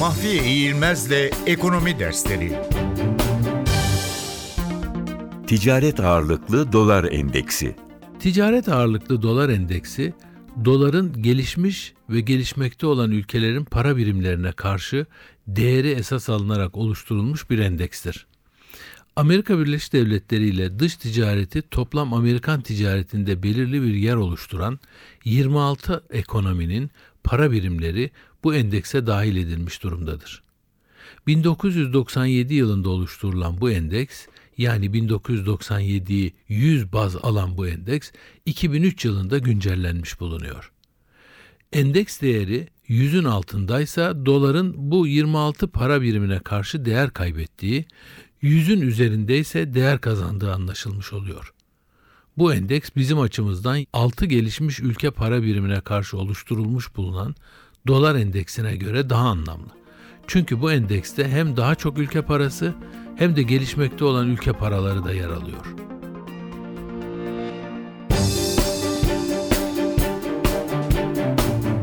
Mahfiye İğilmez'le Ekonomi Dersleri Ticaret ağırlıklı dolar endeksi. Ticaret ağırlıklı dolar endeksi, doların gelişmiş ve gelişmekte olan ülkelerin para birimlerine karşı değeri esas alınarak oluşturulmuş bir endekstir. Amerika Birleşik Devletleri ile dış ticareti toplam Amerikan ticaretinde belirli bir yer oluşturan 26 ekonominin para birimleri bu endekse dahil edilmiş durumdadır. 1997 yılında oluşturulan bu endeks yani 1997'yi 100 baz alan bu endeks 2003 yılında güncellenmiş bulunuyor. Endeks değeri 100'ün altındaysa doların bu 26 para birimine karşı değer kaybettiği, 100'ün üzerindeyse değer kazandığı anlaşılmış oluyor. Bu endeks bizim açımızdan 6 gelişmiş ülke para birimine karşı oluşturulmuş bulunan dolar endeksine göre daha anlamlı. Çünkü bu endekste hem daha çok ülke parası hem de gelişmekte olan ülke paraları da yer alıyor.